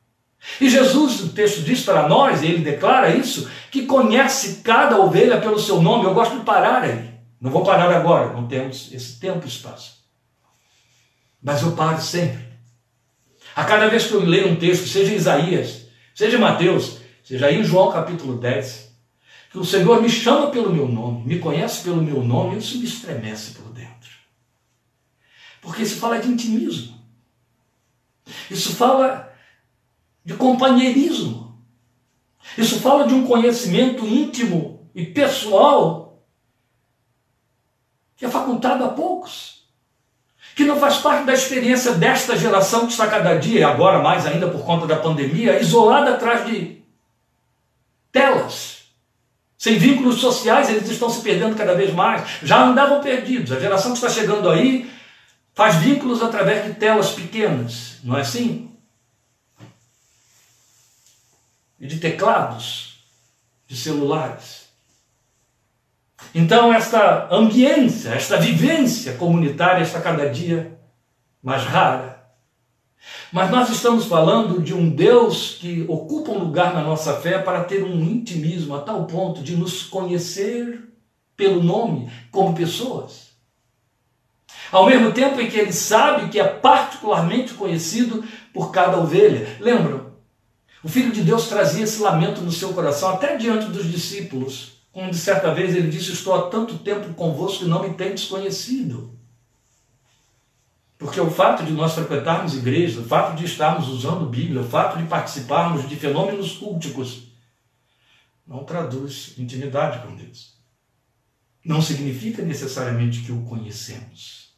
E Jesus, o texto diz para nós, e ele declara isso, que conhece cada ovelha pelo seu nome. Eu gosto de parar aí. Não vou parar agora, não temos esse tempo e espaço. Mas eu paro sempre. A cada vez que eu leio um texto, seja Isaías, seja Mateus, seja aí em João capítulo 10, que o Senhor me chama pelo meu nome, me conhece pelo meu nome, isso me estremece por dentro. Porque isso fala de intimismo. Isso fala de companheirismo. Isso fala de um conhecimento íntimo e pessoal que é facultado a poucos. Que não faz parte da experiência desta geração que está cada dia, e agora mais ainda por conta da pandemia, isolada atrás de telas sem vínculos sociais, eles estão se perdendo cada vez mais. Já andavam perdidos. A geração que está chegando aí faz vínculos através de telas pequenas, não é assim? E de teclados, de celulares. Então, esta ambiência, esta vivência comunitária está cada dia mais rara. Mas nós estamos falando de um Deus que ocupa um lugar na nossa fé para ter um intimismo a tal ponto de nos conhecer pelo nome como pessoas. Ao mesmo tempo em que ele sabe que é particularmente conhecido por cada ovelha. Lembram? O Filho de Deus trazia esse lamento no seu coração, até diante dos discípulos. De certa vez ele disse: Estou há tanto tempo convosco e não me tendes conhecido. Porque o fato de nós frequentarmos igrejas, o fato de estarmos usando Bíblia, o fato de participarmos de fenômenos culticos, não traduz intimidade com Deus. não significa necessariamente que o conhecemos.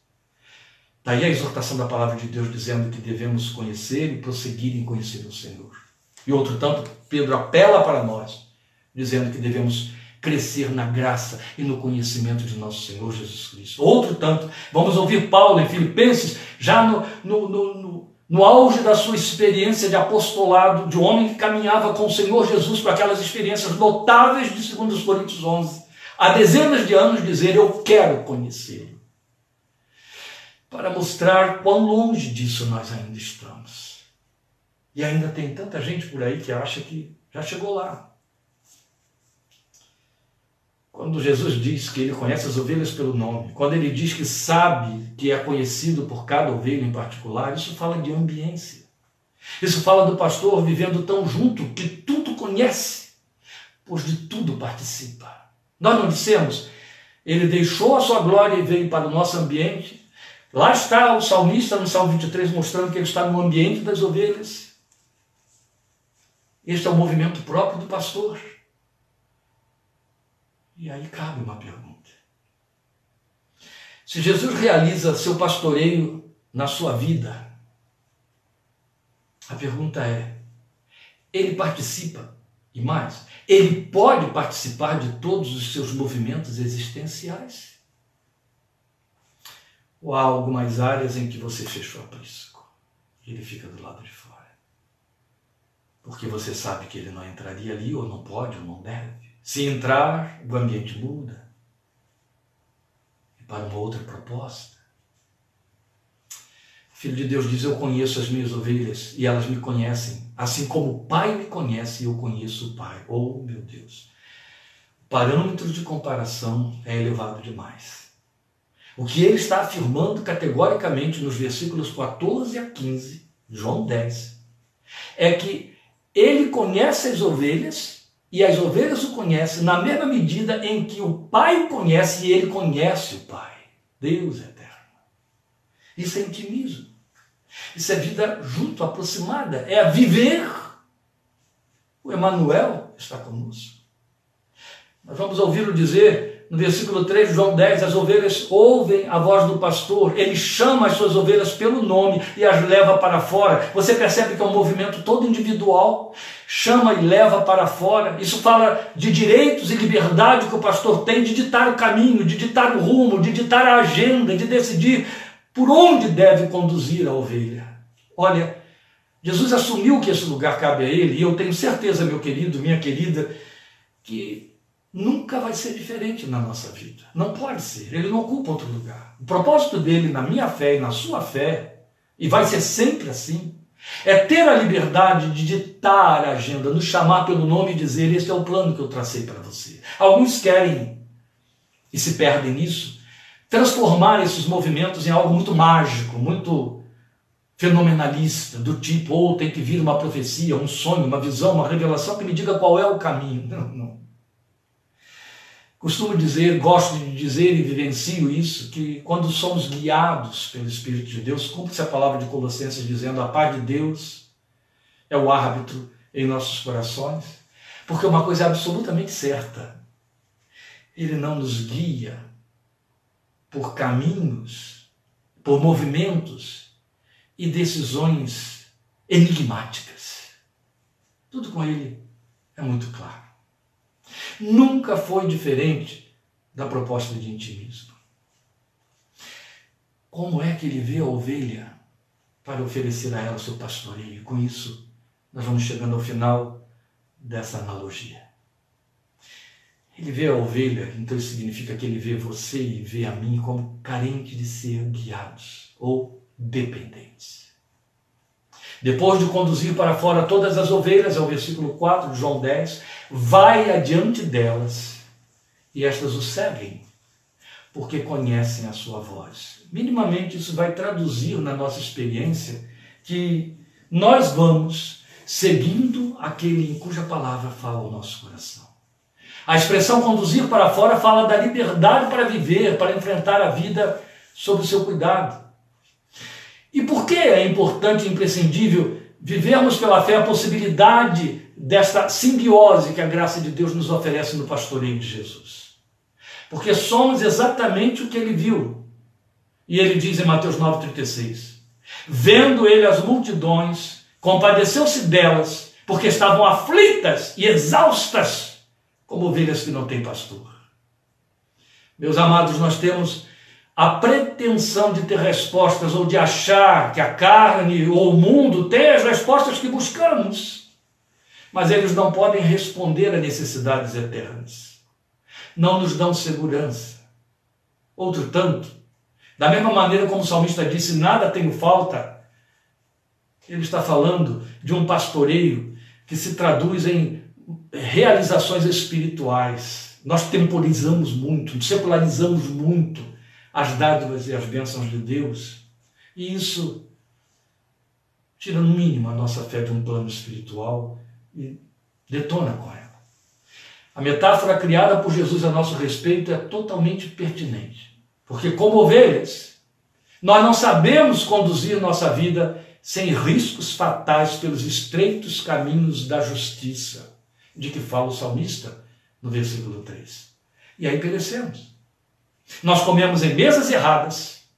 Daí a exortação da palavra de Deus dizendo que devemos conhecer e prosseguir em conhecer o Senhor. E outro tanto, Pedro apela para nós, dizendo que devemos crescer na graça e no conhecimento de nosso Senhor Jesus Cristo. Outro tanto, vamos ouvir Paulo em Filipenses, já no, no, no, no, no auge da sua experiência de apostolado, de um homem que caminhava com o Senhor Jesus para aquelas experiências notáveis de 2 Coríntios 11, há dezenas de anos dizer: Eu quero conhecê-lo. Para mostrar quão longe disso nós ainda estamos. E ainda tem tanta gente por aí que acha que já chegou lá. Quando Jesus diz que ele conhece as ovelhas pelo nome, quando ele diz que sabe que é conhecido por cada ovelha em particular, isso fala de ambiência. Isso fala do pastor vivendo tão junto que tudo conhece, pois de tudo participa. Nós não dissemos, ele deixou a sua glória e veio para o nosso ambiente. Lá está o salmista no Salmo 23 mostrando que ele está no ambiente das ovelhas. Este é o movimento próprio do pastor. E aí cabe uma pergunta. Se Jesus realiza seu pastoreio na sua vida, a pergunta é: ele participa e mais, ele pode participar de todos os seus movimentos existenciais? Ou há algumas áreas em que você fechou aprisco e ele fica do lado de fora? Porque você sabe que ele não entraria ali, ou não pode, ou não deve. Se entrar, o ambiente muda e para uma outra proposta. O Filho de Deus diz: Eu conheço as minhas ovelhas e elas me conhecem, assim como o Pai me conhece e eu conheço o Pai. Oh, meu Deus! O parâmetro de comparação é elevado demais. O que ele está afirmando categoricamente nos versículos 14 a 15, João 10, é que ele conhece as ovelhas e as ovelhas o conhecem na mesma medida em que o Pai o conhece e ele conhece o Pai. Deus eterno. Isso é intimismo. Isso é vida junto, aproximada. É a viver. O Emanuel está conosco. Nós vamos ouvi-lo dizer no versículo 3 de João 10, as ovelhas ouvem a voz do pastor, ele chama as suas ovelhas pelo nome e as leva para fora. Você percebe que é um movimento todo individual, chama e leva para fora. Isso fala de direitos e liberdade que o pastor tem de ditar o caminho, de ditar o rumo, de ditar a agenda, de decidir por onde deve conduzir a ovelha. Olha, Jesus assumiu que esse lugar cabe a ele, e eu tenho certeza, meu querido, minha querida, que nunca vai ser diferente na nossa vida. Não pode ser. Ele não ocupa outro lugar. O propósito dele na minha fé e na sua fé, e vai ser sempre assim, é ter a liberdade de ditar a agenda, nos chamar pelo nome e dizer: Este é o plano que eu tracei para você. Alguns querem, e se perdem nisso, transformar esses movimentos em algo muito mágico, muito fenomenalista, do tipo, ou oh, tem que vir uma profecia, um sonho, uma visão, uma revelação que me diga qual é o caminho. Não, não. Costumo dizer, gosto de dizer e vivencio isso, que quando somos guiados pelo Espírito de Deus, cumpre-se a palavra de Colossenses dizendo: a paz de Deus é o árbitro em nossos corações, porque uma coisa é absolutamente certa: Ele não nos guia por caminhos, por movimentos e decisões enigmáticas. Tudo com Ele é muito claro nunca foi diferente da proposta de intimismo. Como é que ele vê a ovelha para oferecer a ela o seu pastoreio? Com isso, nós vamos chegando ao final dessa analogia. Ele vê a ovelha, então isso significa que ele vê você e vê a mim como carente de ser guiados ou dependentes. Depois de conduzir para fora todas as ovelhas, é o versículo 4 de João 10, vai adiante delas e estas o seguem, porque conhecem a sua voz. Minimamente isso vai traduzir na nossa experiência que nós vamos seguindo aquele em cuja palavra fala o nosso coração. A expressão conduzir para fora fala da liberdade para viver, para enfrentar a vida sob o seu cuidado. E por que é importante e imprescindível vivermos pela fé a possibilidade desta simbiose que a graça de Deus nos oferece no pastoreio de Jesus. porque somos exatamente o que ele viu. E ele diz em Mateus 9,36: Vendo ele as multidões, compadeceu-se delas, porque estavam aflitas e exaustas, como ovelhas que não têm pastor. Meus amados, nós temos a pretensão de ter respostas ou de achar que a carne ou o mundo tem as respostas que buscamos, mas eles não podem responder a necessidades eternas, não nos dão segurança. Outro tanto, da mesma maneira como o salmista disse: Nada tenho falta, ele está falando de um pastoreio que se traduz em realizações espirituais. Nós temporizamos muito, secularizamos muito as dádivas e as bênçãos de Deus. E isso tira no mínimo a nossa fé de um plano espiritual e detona com ela. A metáfora criada por Jesus a nosso respeito é totalmente pertinente, porque, como ovelhas, nós não sabemos conduzir nossa vida sem riscos fatais pelos estreitos caminhos da justiça, de que fala o salmista no versículo 3. E aí perecemos. Nós comemos em mesas erradas,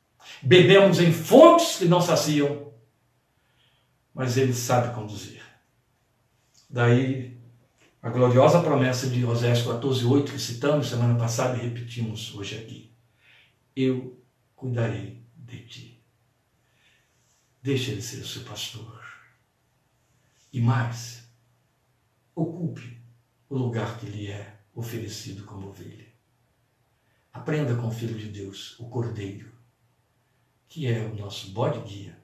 bebemos em fontes que não saciam, mas Ele sabe conduzir. Daí a gloriosa promessa de Osés 14,8 que citamos semana passada e repetimos hoje aqui. Eu cuidarei de ti. Deixa ele ser o seu pastor. E mais, ocupe o lugar que lhe é oferecido como ovelha. Aprenda com o Filho de Deus, o Cordeiro, que é o nosso bode guia,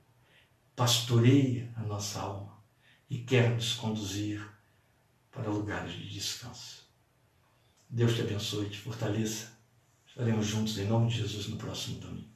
pastoreia a nossa alma e quer nos conduzir para lugares de descanso. Deus te abençoe te fortaleça. Estaremos juntos em nome de Jesus no próximo domingo.